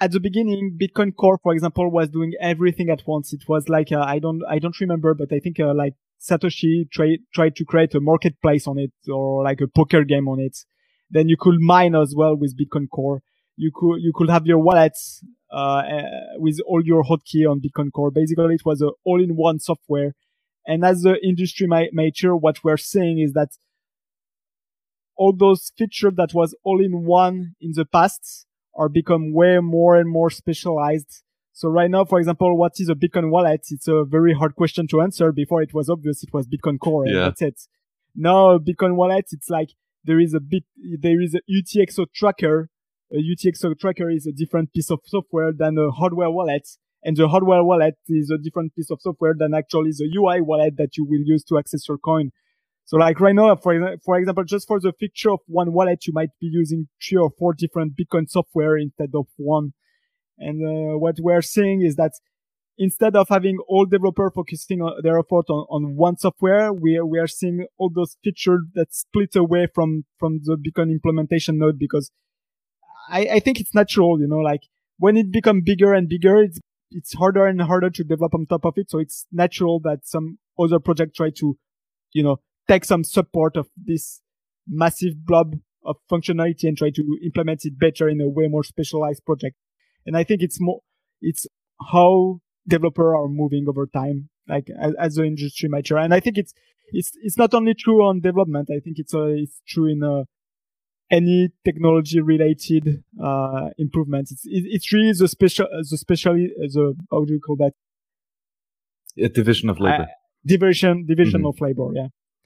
at the beginning, Bitcoin Core, for example, was doing everything at once. It was like, uh, I don't, I don't remember, but I think, uh, like Satoshi tried, tried to create a marketplace on it or like a poker game on it. Then you could mine as well with Bitcoin Core. You could, you could have your wallets, uh, with all your hotkey on Bitcoin Core. Basically, it was a all-in-one software. And as the industry mature, what we're seeing is that all those features that was all in one in the past are become way more and more specialized. So right now, for example, what is a Bitcoin wallet? It's a very hard question to answer. Before it was obvious, it was Bitcoin Core, and yeah. that's it. Now Bitcoin wallet, it's like there is a bit, there is a UTXO tracker. A UTXO tracker is a different piece of software than a hardware wallet. And the hardware wallet is a different piece of software than actually the UI wallet that you will use to access your coin. So like right now, for, for example, just for the feature of one wallet, you might be using three or four different Bitcoin software instead of one. And uh, what we're seeing is that instead of having all developers focusing on their effort on, on one software, we are, we are seeing all those features that split away from, from the Bitcoin implementation node because I, I think it's natural, you know, like when it becomes bigger and bigger, it's, it's harder and harder to develop on top of it. So it's natural that some other project try to, you know, take some support of this massive blob of functionality and try to implement it better in a way more specialized project. And I think it's more, it's how developers are moving over time, like as, as the industry mature. And I think it's, it's, it's not only true on development. I think it's, uh, it's true in, uh, any technology related, uh, improvements. It's, it's really the special, the specially, the, how do you call that? A division of labor. division, division mm-hmm. of labor. Yeah.